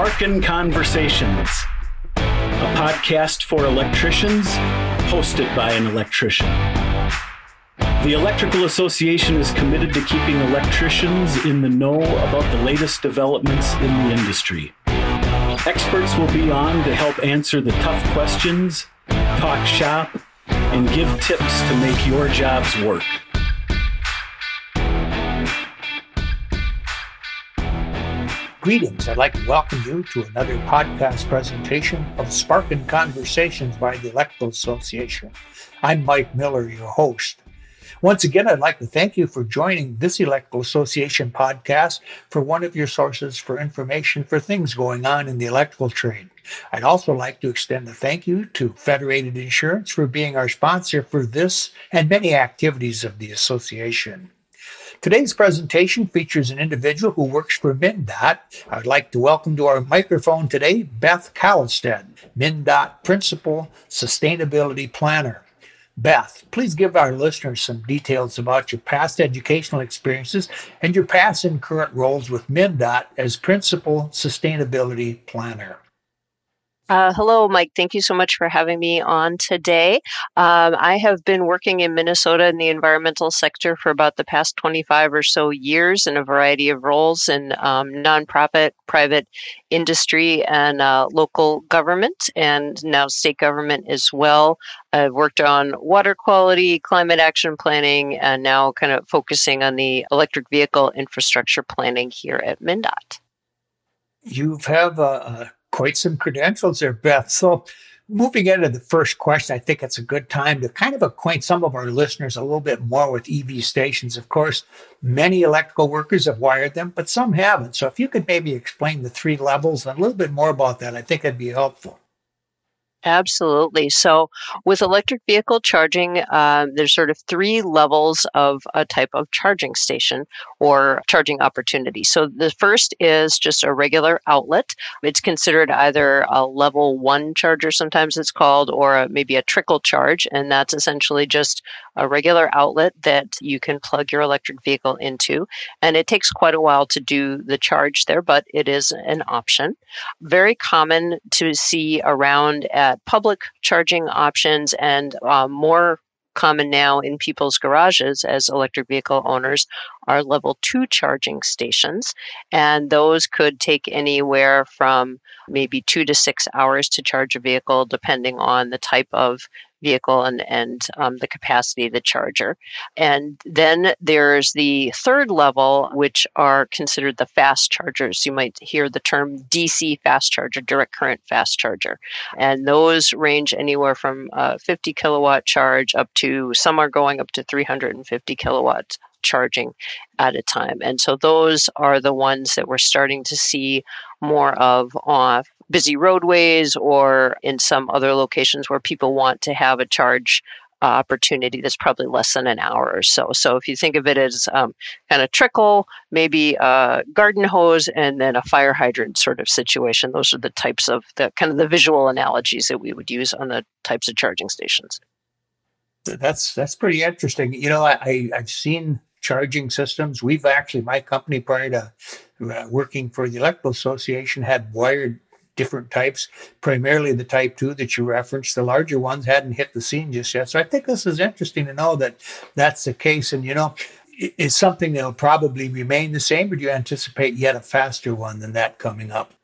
Sparkin Conversations, a podcast for electricians, hosted by an electrician. The Electrical Association is committed to keeping electricians in the know about the latest developments in the industry. Experts will be on to help answer the tough questions, talk shop, and give tips to make your jobs work. Greetings. I'd like to welcome you to another podcast presentation of Sparkin Conversations by the Electrical Association. I'm Mike Miller, your host. Once again, I'd like to thank you for joining this Electrical Association podcast for one of your sources for information for things going on in the electrical trade. I'd also like to extend a thank you to Federated Insurance for being our sponsor for this and many activities of the association. Today's presentation features an individual who works for MnDOT. I would like to welcome to our microphone today Beth Kallestad, MnDOT Principal Sustainability Planner. Beth, please give our listeners some details about your past educational experiences and your past and current roles with MnDOT as Principal Sustainability Planner. Uh, hello, Mike. Thank you so much for having me on today. Um, I have been working in Minnesota in the environmental sector for about the past 25 or so years in a variety of roles in um, nonprofit, private industry, and uh, local government, and now state government as well. I've worked on water quality, climate action planning, and now kind of focusing on the electric vehicle infrastructure planning here at MnDOT. You have a, a quite some credentials there, Beth. So, moving into the first question, I think it's a good time to kind of acquaint some of our listeners a little bit more with EV stations. Of course, many electrical workers have wired them, but some haven't. So, if you could maybe explain the three levels and a little bit more about that, I think that'd be helpful. Absolutely. So, with electric vehicle charging, um, there's sort of three levels of a type of charging station or charging opportunity. So, the first is just a regular outlet. It's considered either a level one charger, sometimes it's called, or a, maybe a trickle charge. And that's essentially just a regular outlet that you can plug your electric vehicle into. And it takes quite a while to do the charge there, but it is an option. Very common to see around at at public charging options and uh, more common now in people's garages as electric vehicle owners are level two charging stations. And those could take anywhere from maybe two to six hours to charge a vehicle, depending on the type of vehicle and, and um, the capacity of the charger. And then there's the third level, which are considered the fast chargers. You might hear the term DC fast charger, direct current fast charger. And those range anywhere from a 50 kilowatt charge up to some are going up to 350 kilowatts charging at a time. And so those are the ones that we're starting to see more of off busy roadways or in some other locations where people want to have a charge uh, opportunity that's probably less than an hour or so. So if you think of it as um, kind of trickle, maybe a garden hose, and then a fire hydrant sort of situation, those are the types of the kind of the visual analogies that we would use on the types of charging stations. That's that's pretty interesting. You know, I I've seen charging systems. We've actually my company prior to uh, working for the electrical association had wired different types, primarily the type 2 that you referenced. The larger ones hadn't hit the scene just yet. So I think this is interesting to know that that's the case. And, you know, it's something that'll probably remain the same, or do you anticipate yet a faster one than that coming up?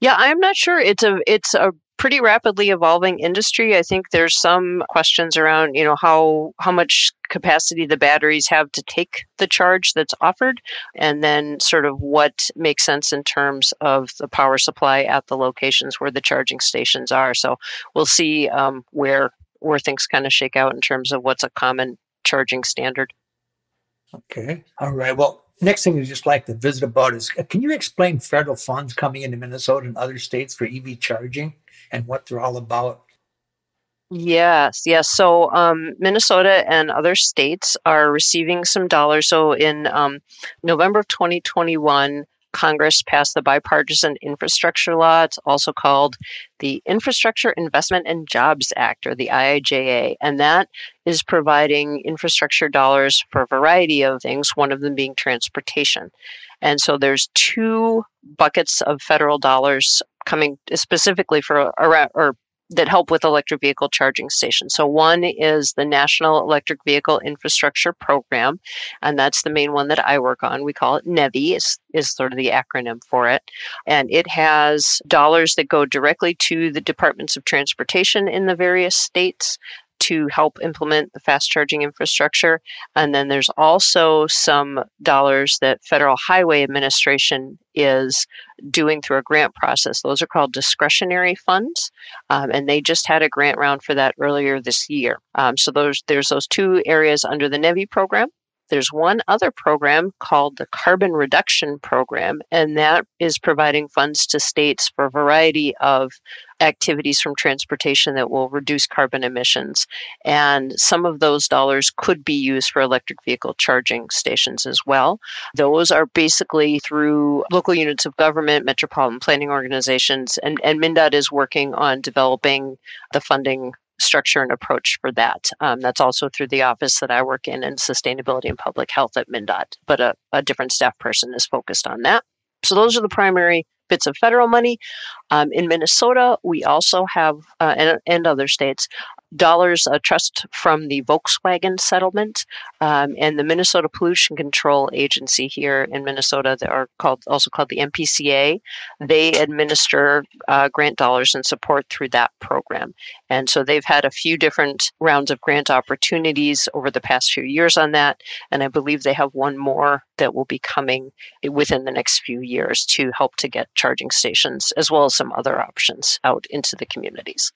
Yeah, I'm not sure. It's a it's a pretty rapidly evolving industry. I think there's some questions around, you know, how how much capacity the batteries have to take the charge that's offered, and then sort of what makes sense in terms of the power supply at the locations where the charging stations are. So we'll see um, where where things kind of shake out in terms of what's a common charging standard. Okay. All right. Well, next thing I'd just like to visit about is can you explain federal funds coming into Minnesota and other states for EV charging? And what they're all about? Yes, yes. So um, Minnesota and other states are receiving some dollars. So in um, November of 2021, Congress passed the Bipartisan Infrastructure Law. It's also called the Infrastructure Investment and Jobs Act, or the IIJA. And that is providing infrastructure dollars for a variety of things, one of them being transportation. And so there's two buckets of federal dollars coming specifically for or that help with electric vehicle charging stations. So one is the National Electric Vehicle Infrastructure Program, and that's the main one that I work on. We call it NEVI is, is sort of the acronym for it. And it has dollars that go directly to the Departments of Transportation in the various states to help implement the fast charging infrastructure. And then there's also some dollars that Federal Highway Administration is doing through a grant process. Those are called discretionary funds, um, and they just had a grant round for that earlier this year. Um, so those there's those two areas under the NEVI program. There's one other program called the Carbon Reduction Program, and that is providing funds to states for a variety of activities from transportation that will reduce carbon emissions. And some of those dollars could be used for electric vehicle charging stations as well. Those are basically through local units of government, metropolitan planning organizations, and, and MnDOT is working on developing the funding structure and approach for that. Um, that's also through the office that I work in in sustainability and public health at MnDOT, but a, a different staff person is focused on that. So those are the primary bits of federal money. Um, in Minnesota, we also have, uh, and, and, other states, dollars a trust from the Volkswagen settlement um, and the Minnesota Pollution Control Agency here in Minnesota that are called also called the MPCA. They administer uh, grant dollars and support through that program, and so they've had a few different rounds of grant opportunities over the past few years on that, and I believe they have one more that will be coming within the next few years to help to get charging stations as well as some other options out into the communities.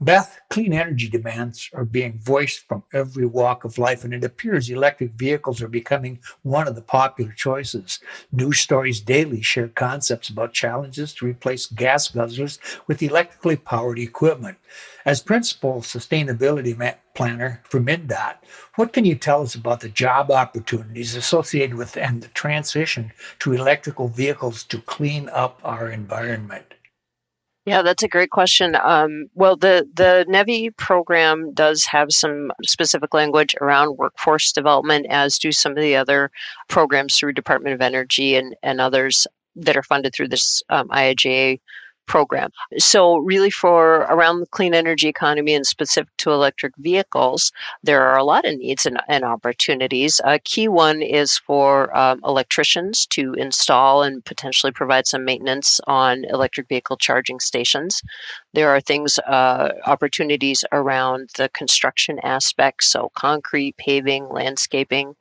Beth, clean energy demands are being voiced from every walk of life, and it appears electric vehicles are becoming one of the popular choices. News stories daily share concepts about challenges to replace gas guzzlers with electrically powered equipment. As principal sustainability planner for MnDOT, what can you tell us about the job opportunities associated with and the transition to electrical vehicles to clean up our environment? Yeah, that's a great question. Um, well, the the NEVI program does have some specific language around workforce development, as do some of the other programs through Department of Energy and and others that are funded through this um, IIJA program. So, really, for around the clean energy economy and specific to electric vehicles, there are a lot of needs and, and opportunities. A key one is for um, electricians to install and potentially provide some maintenance on electric vehicle charging stations. There are things, uh, opportunities around the construction aspects, so concrete, paving, landscaping.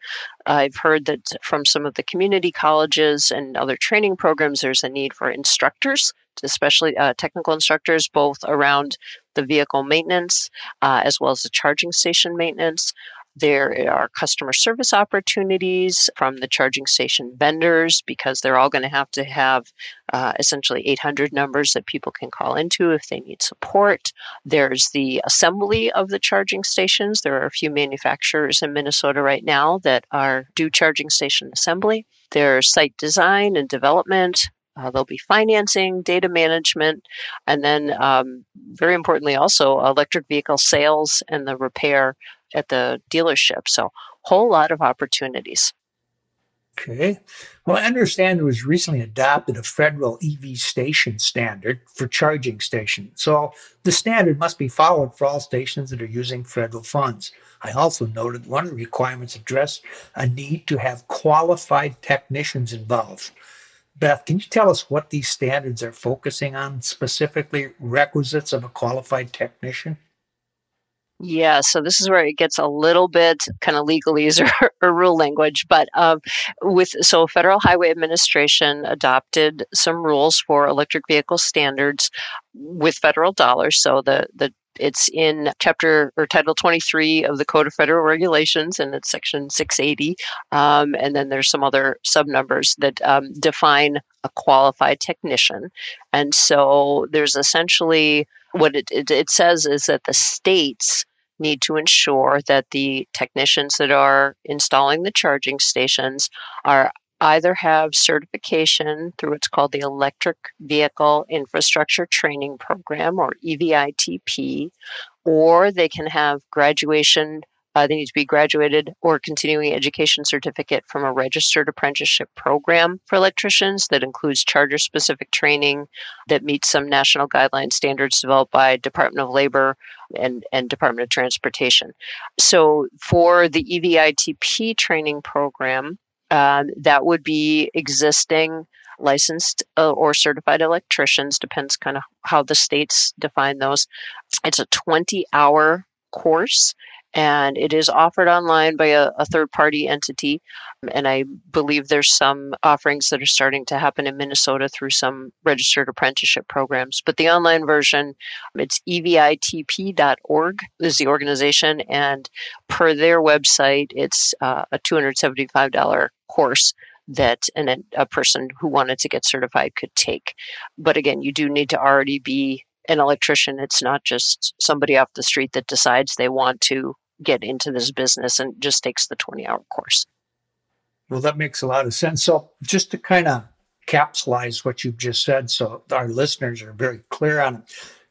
I've heard that from some of the community colleges and other training programs, there's a need for instructors especially uh, technical instructors, both around the vehicle maintenance uh, as well as the charging station maintenance. There are customer service opportunities from the charging station vendors because they're all going to have to have uh, essentially 800 numbers that people can call into if they need support. There's the assembly of the charging stations. There are a few manufacturers in Minnesota right now that are do charging station assembly. There's site design and development. Uh, there'll be financing, data management, and then, um, very importantly, also electric vehicle sales and the repair at the dealership. So, whole lot of opportunities. Okay. Well, I understand there was recently adopted a federal EV station standard for charging stations. So the standard must be followed for all stations that are using federal funds. I also noted one of the requirements addressed a need to have qualified technicians involved. Beth, can you tell us what these standards are focusing on, specifically requisites of a qualified technician? Yeah, so this is where it gets a little bit kind of legalese or, or rule language, but um, with so Federal Highway Administration adopted some rules for electric vehicle standards with federal dollars. So the the it's in chapter or title 23 of the Code of Federal Regulations, and it's section 680. Um, and then there's some other sub numbers that um, define a qualified technician. And so there's essentially what it, it, it says is that the states need to ensure that the technicians that are installing the charging stations are either have certification through what's called the Electric Vehicle Infrastructure Training Program or EVITP, or they can have graduation Uh, they need to be graduated or continuing education certificate from a registered apprenticeship program for electricians that includes charger specific training that meets some national guideline standards developed by Department of Labor and, and Department of Transportation. So for the EVITP training program, uh, that would be existing licensed uh, or certified electricians, depends kind of how the states define those. It's a 20 hour course and it is offered online by a, a, third party entity. And I believe there's some offerings that are starting to happen in Minnesota through some registered apprenticeship programs. But the online version, it's evitp.org is the organization, and per their website, it's uh, a $275 course that an, a person who wanted to get certified could take. But again, you do need to already be an electrician. It's not just somebody off the street that decides they want to get into this business and just takes the 20 hour course. Well, that makes a lot of sense. So, just to kind of capsulize what you've just said, so our listeners are very clear on it,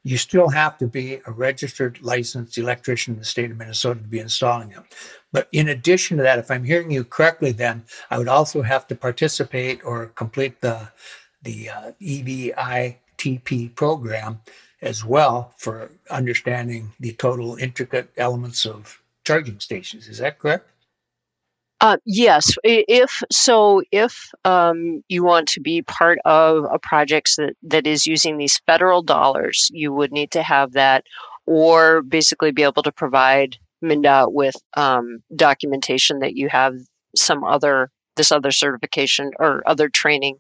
you still have to be a registered licensed electrician in the state of Minnesota to be installing them. But in addition to that, if I'm hearing you correctly, then I would also have to participate or complete the the uh, EVITP program as well for understanding the total intricate elements of charging stations. Is that correct? Uh, yes, if so, if um, you want to be part of a project that, that is using these federal dollars, you would need to have that, or basically be able to provide MnDOT with um, documentation that you have some other this other certification or other training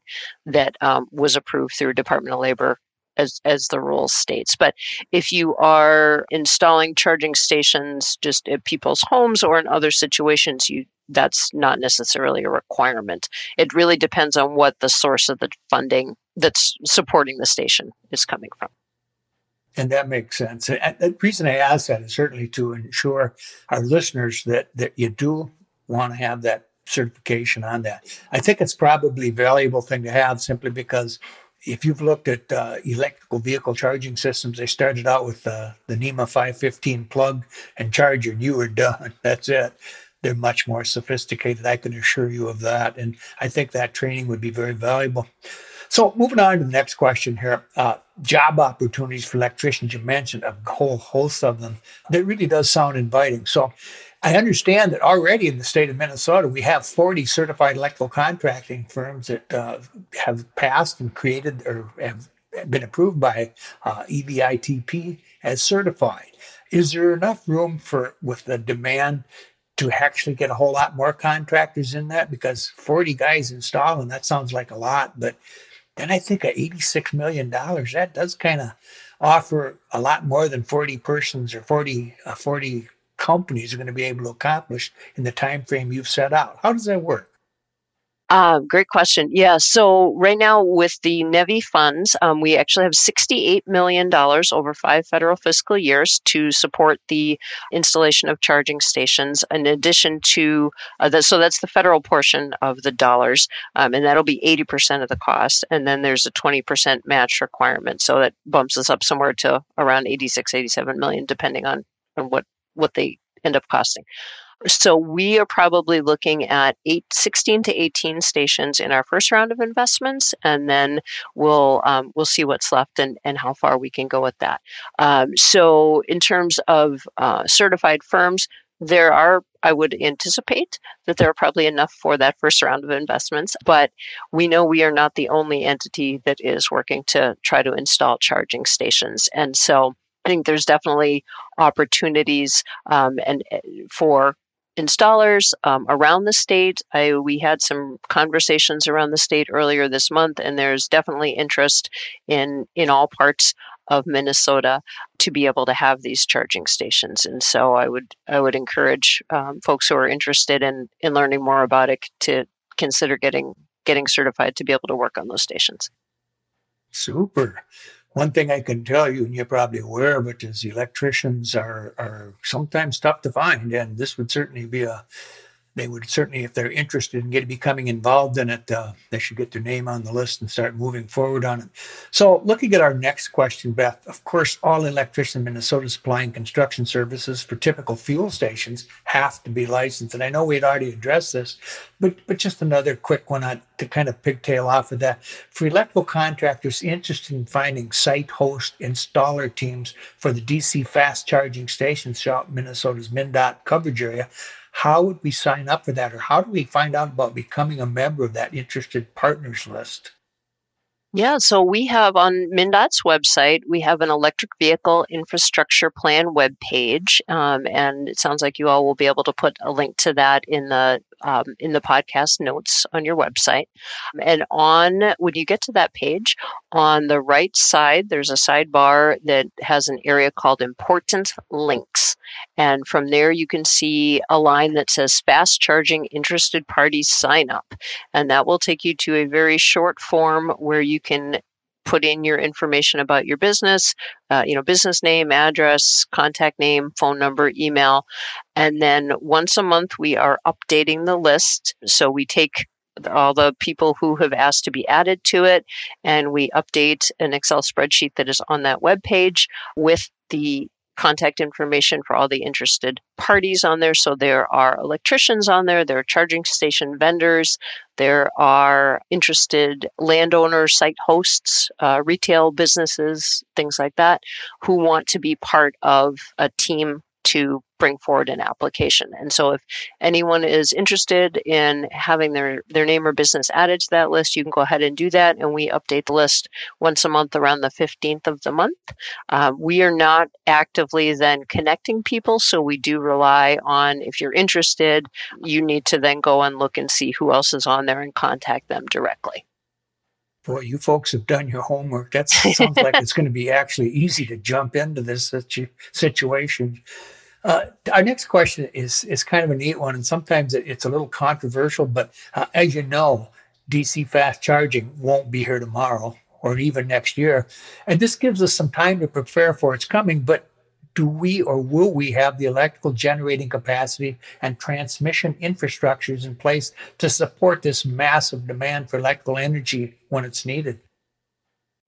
that um, was approved through Department of Labor as as the rules states. But if you are installing charging stations just at people's homes or in other situations, you that's not necessarily a requirement. It really depends on what the source of the funding that's supporting the station is coming from. And that makes sense. And the reason I ask that is certainly to ensure our listeners that, that you do want to have that certification on that. I think it's probably a valuable thing to have simply because if you've looked at uh, electrical vehicle charging systems, they started out with uh, the NEMA 515 plug and charger, and you were done. That's it. They're much more sophisticated. I can assure you of that. And I think that training would be very valuable. So, moving on to the next question here uh, job opportunities for electricians. You mentioned a whole host of them. That really does sound inviting. So, I understand that already in the state of Minnesota, we have 40 certified electrical contracting firms that uh, have passed and created or have been approved by uh, EVITP as certified. Is there enough room for, with the demand, to actually get a whole lot more contractors in that? Because 40 guys installing, that sounds like a lot, but then I think at $86 million, that does kind of offer a lot more than 40 persons or 40, uh, 40 companies are going to be able to accomplish in the time frame you've set out. How does that work? Uh, great question. Yeah. So right now with the NEVI funds, um, we actually have $68 million over five federal fiscal years to support the installation of charging stations in addition to, uh, the, so that's the federal portion of the dollars, um, and that'll be 80% of the cost. And then there's a 20% match requirement. So that bumps us up somewhere to around 86, 87 million, depending on, on what what they end up costing. So we are probably looking at eight, 16 to 18 stations in our first round of investments, and then we'll um, we'll see what's left and, and how far we can go with that. Um, so in terms of uh, certified firms, there are I would anticipate that there are probably enough for that first round of investments, but we know we are not the only entity that is working to try to install charging stations, and so I think there's definitely opportunities um, and eh, for installers um, around the state. I, we had some conversations around the state earlier this month, and there's definitely interest in in all parts of Minnesota to be able to have these charging stations. And so I would I would encourage um, folks who are interested in in learning more about it to consider getting getting certified to be able to work on those stations. Super. One thing I can tell you, and you're probably aware of it, is electricians are, are sometimes tough to find. And this would certainly be a, they would certainly, if they're interested in getting becoming involved in it, uh, they should get their name on the list and start moving forward on it. So, looking at our next question, Beth, of course, all electricians in Minnesota supplying construction services for typical fuel stations have to be licensed. And I know we'd already addressed this, but but just another quick one on, to kind of pigtail off of that. For electrical contractors interested in finding site host installer teams for the DC fast charging stations throughout Minnesota's MnDOT coverage area how would we sign up for that, or how do we find out about becoming a member of that interested partners list? Yeah, so we have on MnDOT's website, we have an electric vehicle infrastructure plan web page, um, and it sounds like you all will be able to put a link to that in the um, in the podcast notes on your website. And on when you get to that page, on the right side, there's a sidebar that has an area called Important Links. And from there, you can see a line that says Fast Charging Interested Parties Sign Up. And that will take you to a very short form where you can put in your information about your business, uh, you know, business name, address, contact name, phone number, email. And then once a month, we are updating the list. So we take all the people who have asked to be added to it and we update an Excel spreadsheet that is on that web page with the contact information for all the interested parties on there. So there are electricians on there, there are charging station vendors, there are interested landowners, site hosts, uh, retail businesses, things like that, who want to be part of a team to bring forward an application. And so if anyone is interested in having their, their name or business added to that list, you can go ahead and do that. And we update the list once a month around the 15th of the month. Uh, we are not actively then connecting people. So we do rely on if you're interested, you need to then go and look and see who else is on there and contact them directly. Boy, you folks have done your homework. That sounds like it's going to be actually easy to jump into this situ- situation. Uh, our next question is is kind of a neat one, and sometimes it, it's a little controversial. But uh, as you know, DC fast charging won't be here tomorrow or even next year, and this gives us some time to prepare for its coming. But do we or will we have the electrical generating capacity and transmission infrastructures in place to support this massive demand for electrical energy when it's needed?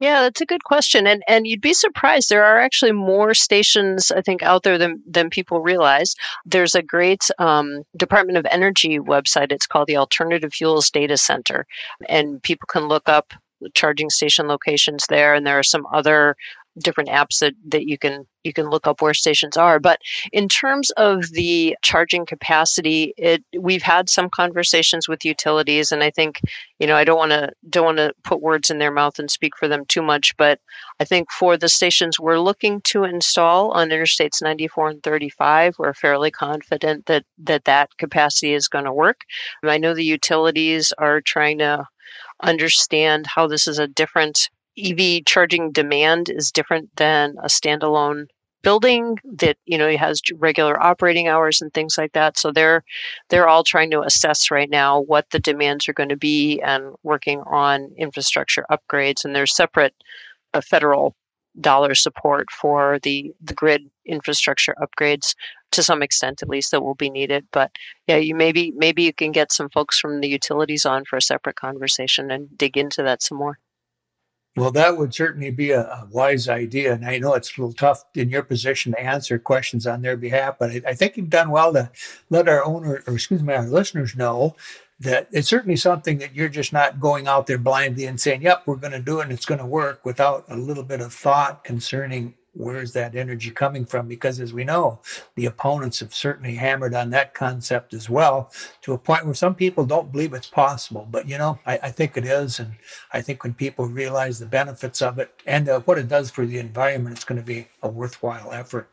Yeah, that's a good question. And and you'd be surprised there are actually more stations I think out there than than people realize. There's a great um, Department of Energy website. It's called the Alternative Fuels Data Center, and people can look up charging station locations there. And there are some other different apps that, that you can you can look up where stations are. But in terms of the charging capacity, it we've had some conversations with utilities, and I think you know I don't want to don't want to put words in their mouth and speak for them too much, but I think for the stations we're looking to install on interstates 94 and 35, we're fairly confident that that that capacity is going to work. I know the utilities are trying to understand how this is a different EV charging demand is different than a standalone building that you know has regular operating hours and things like that. So they're they're all trying to assess right now what the demands are going to be and working on infrastructure upgrades. And there's separate uh, federal dollar support for the the grid infrastructure upgrades to some extent at least that will be needed. But yeah you maybe maybe you can get some folks from the utilities on for a separate conversation and dig into that some more well, that would certainly be a, a, wise idea. And I know it's a little tough in your position to answer questions on their behalf, but I, I think you've done well to let our owner, or excuse me, our listeners know that it's certainly something that you're just not going out there blindly and saying, yep, we're going to do it and it's going to work without a little bit of thought concerning where's that energy coming from? Because as we know, the opponents have certainly hammered on that concept as well to a point where some people don't believe it's possible. But, you know, I, I think it is. And I think when people realize the benefits of it and uh, what it does for the environment, it's going to be a worthwhile effort.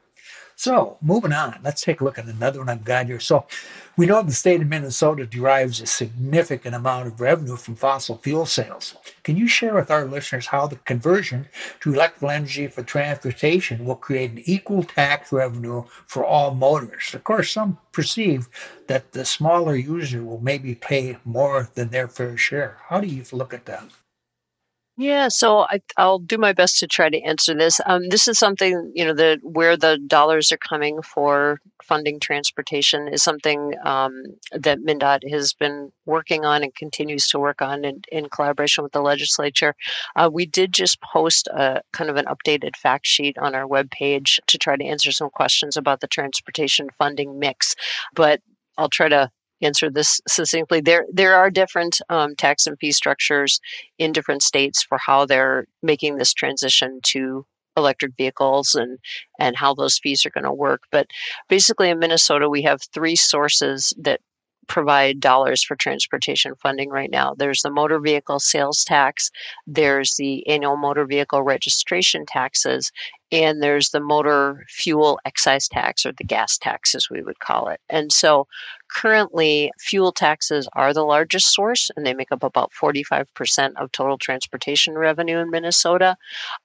So, moving on, let's take a look at another one I've got here. So, we know the state of Minnesota derives a significant amount of revenue from fossil fuel sales. Can you share with our listeners how the conversion to electrical energy for transportation will create an equal tax revenue for all motorists? Of course, some perceive that the smaller user will maybe pay more than their fair share. How do you look at that? Yeah, so I, will do my best to try to answer this. Um, this is something you know the where the dollars are coming for funding transportation is something um, that MnDOT has been working on and continues to work on in, in collaboration with the legislature. Uh, we did just post a kind of an updated fact sheet on our webpage to try to answer some questions about the transportation funding mix, but I'll try to answer this succinctly. There, there are different um, tax and fee structures in different states for how they're making this transition to electric vehicles and and how those fees are going to work. But basically, in Minnesota, we have three sources that provide dollars for transportation funding right now. There's the motor vehicle sales tax, there's the annual motor vehicle registration taxes, and there's the motor fuel excise tax or the gas tax as we would call it. And so currently fuel taxes are the largest source and they make up about 45% of total transportation revenue in Minnesota.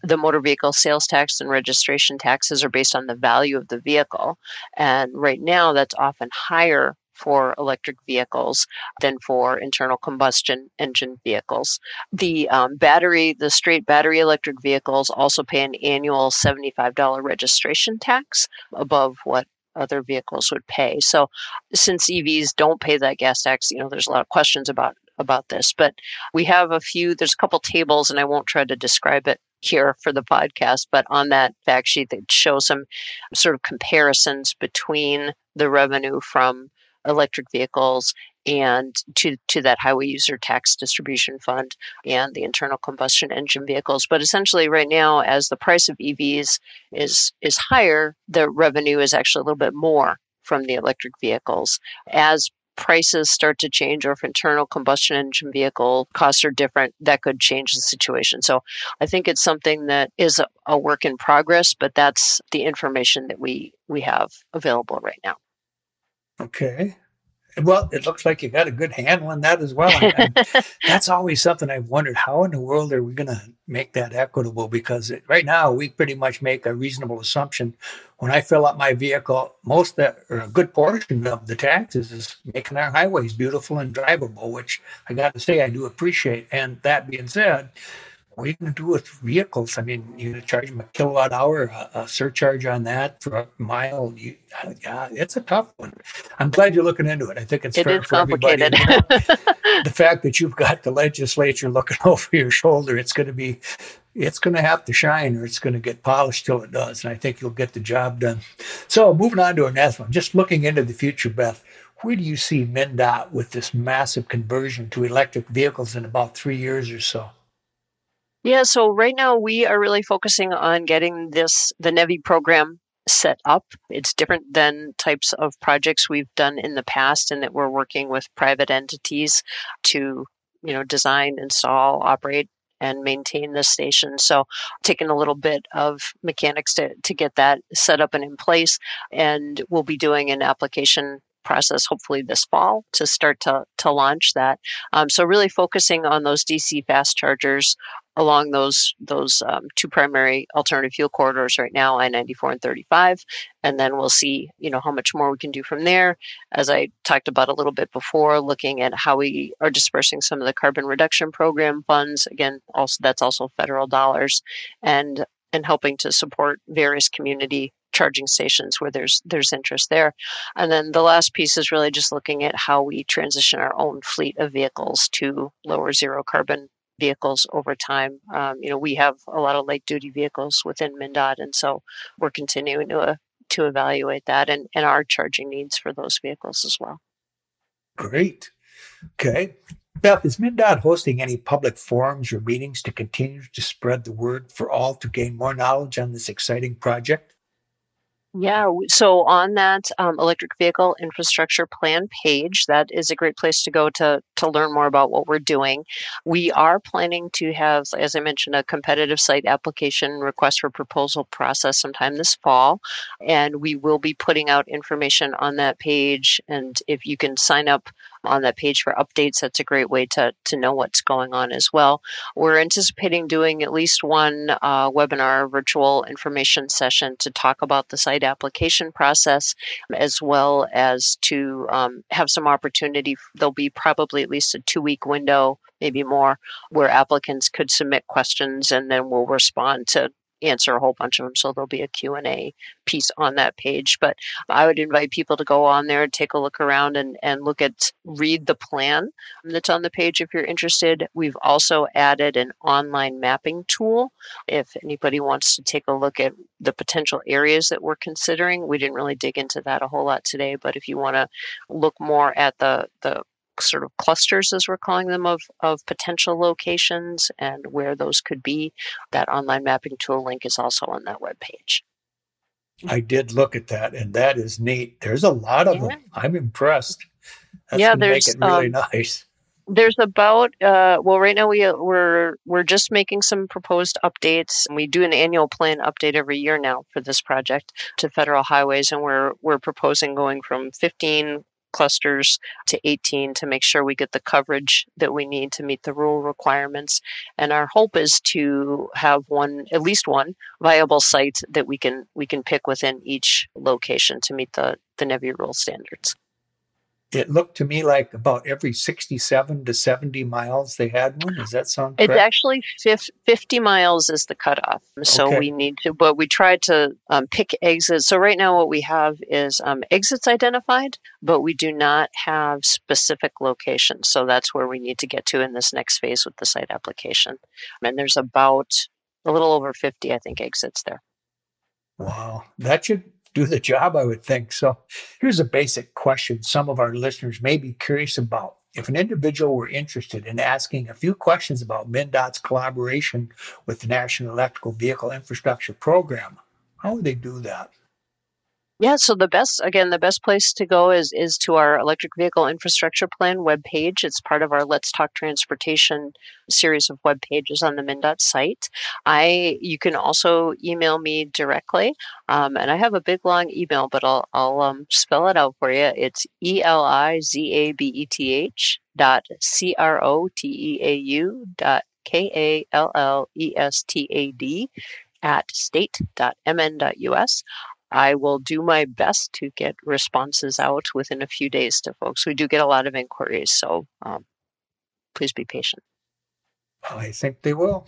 The motor vehicle sales tax and registration taxes are based on the value of the vehicle and right now that's often higher for electric vehicles than for internal combustion engine vehicles. The um, battery, the straight battery electric vehicles also pay an annual $75 registration tax above what other vehicles would pay. So since EVs don't pay that gas tax, you know, there's a lot of questions about about this, but we have a few there's a couple tables and I won't try to describe it here for the podcast, but on that fact sheet that shows some sort of comparisons between the revenue from electric vehicles and to, to that highway user tax distribution fund and the internal combustion engine vehicles. But essentially right now, as the price of EVs is is higher, the revenue is actually a little bit more from the electric vehicles. As prices start to change or if internal combustion engine vehicle costs are different, that could change the situation. So I think it's something that is a, a work in progress, but that's the information that we we have available right now. Okay. Well, it looks like you got a good handle on that as well. That's always something I've wondered how in the world are we going to make that equitable? Because it, right now we pretty much make a reasonable assumption. When I fill up my vehicle, most that or a good portion of the taxes is making our highways beautiful and drivable, which I got to say I do appreciate. And that being said, what are you going to do with vehicles? I mean, you're going to charge them a kilowatt hour, a, a surcharge on that for a mile. You, yeah, it's a tough one. I'm glad you're looking into it. I think it's it fair for everybody. the fact that you've got the legislature looking over your shoulder, it's going to be, it's going to have to shine or it's going to get polished till it does. And I think you'll get the job done. So moving on to our next one, just looking into the future, Beth where do you see MnDOT with this massive conversion to electric vehicles in about three years or so? Yeah, so right now we are really focusing on getting this the NEVI program set up. It's different than types of projects we've done in the past in that we're working with private entities to, you know, design, install, operate and maintain the station. So taking a little bit of mechanics to, to get that set up and in place. And we'll be doing an application process hopefully this fall to start to, to launch that. Um, so really focusing on those DC fast chargers along those those um, two primary alternative fuel corridors right now, I-94 and 35, and then we'll see you know how much more we can do from there. As I talked about a little bit before, looking at how we are dispersing some of the carbon reduction program funds. Again, also that's also federal dollars, and and helping to support various community charging stations where there's there's interest there. And then the last piece is really just looking at how we transition our own fleet of vehicles to lower zero carbon vehicles over time. Um, you know, we have a lot of light duty vehicles within MnDOT, and so we're continuing to uh, to evaluate that and, and our charging needs for those vehicles as well. Great. Okay. Beth, is MnDOT hosting any public forums or meetings to continue to spread the word for all to gain more knowledge on this exciting project? Yeah, so on that um, electric vehicle infrastructure plan page, that is a great place to go to to learn more about what we're doing. We are planning to have, as I mentioned, a competitive site application request for proposal process sometime this fall, and we will be putting out information on that page. And if you can sign up on that page for updates. That's a great way to, to know what's going on as well. We're anticipating doing at least one uh, webinar virtual information session to talk about the site application process, as well as to um, have some opportunity. There'll be probably at least a two week window maybe more, where applicants could submit questions and then we'll respond to answer a whole bunch of them so there'll be a q&a piece on that page but i would invite people to go on there and take a look around and, and look at read the plan that's on the page if you're interested. We've also added an online mapping tool. If anybody wants to take a look at the potential areas that we're considering we didn't really dig into that a whole lot today but if you want to look more at the the sort of clusters, as we're calling them, of, of potential locations and where those could be. That online mapping tool link is also on that web page. I did look at that, and that is neat. There's a lot of yeah. them. I'm impressed. That's yeah, there's make it really um, nice. There's about uh, well, right now we uh, we're we're just making some proposed updates. We do an annual plan update every year now for this project to federal highways, and we're we're proposing going from 15 clusters to 18 to make sure we get the coverage that we need to meet the rule requirements. And our hope is to have one, at least one viable site that we can we can pick within each location to meet the the NEVI rule standards it looked to me like about every 67 to 70 miles they had one. Does that sound correct? It's actually 50 miles is the cutoff. So okay. we need to, but we tried to um, pick exits. So right now what we have is um, exits identified, but we do not have specific locations. So that's where we need to get to in this next phase with the site application. And there's about a little over 50, I think, exits there. Wow. That should do the job, I would think. So here's a basic question some of our listeners may be curious about. If an individual were interested in asking a few questions about MnDOT's collaboration with the National Electrical Vehicle Infrastructure Program, how would they do that? Yeah, so the best again, the best place to go is is to our electric vehicle infrastructure plan webpage. It's part of our Let's Talk Transportation series of web pages on the MnDOT site. I you can also email me directly, um, and I have a big long email, but I'll I'll um, spell it out for you. It's e l i z a b e t h dot c r o t e a u dot k a l l e s t a d at state.mn.us. I will do my best to get responses out within a few days to folks. We do get a lot of inquiries, so um, please be patient. I think they will.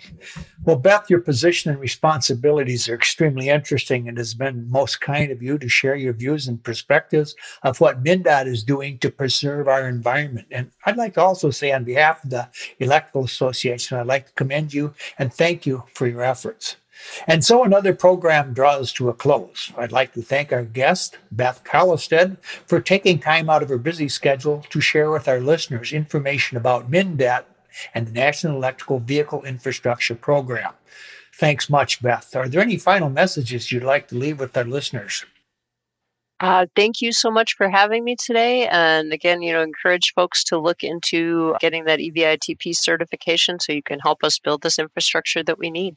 Well, Beth, your position and responsibilities are extremely interesting and it has been most kind of you to share your views and perspectives of what MnDOT is doing to preserve our environment. And I'd like to also say, on behalf of the Electrical Association, I'd like to commend you and thank you for your efforts. And so another program draws to a close. I'd like to thank our guest, Beth Kallestad, for taking time out of her busy schedule to share with our listeners information about MnDOT and the National Electrical Vehicle Infrastructure Program. Thanks much, Beth. Are there any final messages you'd like to leave with our listeners? Uh, thank you so much for having me today. And again, you know, encourage folks to look into getting that EVITP certification so you can help us build this infrastructure that we need.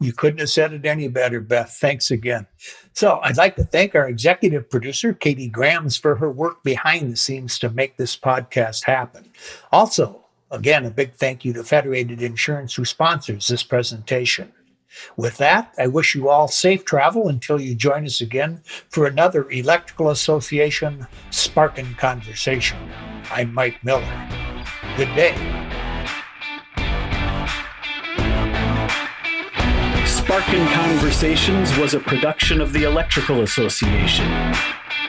You couldn't have said it any better, Beth. Thanks again. So, I'd like to thank our executive producer, Katie Grams, for her work behind the scenes to make this podcast happen. Also, again, a big thank you to Federated Insurance, who sponsors this presentation. With that, I wish you all safe travel until you join us again for another Electrical Association Sparkin Conversation. I'm Mike Miller. Good day. Sparkin Conversations was a production of the Electrical Association.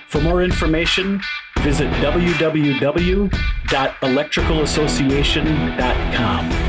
For more information, visit www.electricalassociation.com.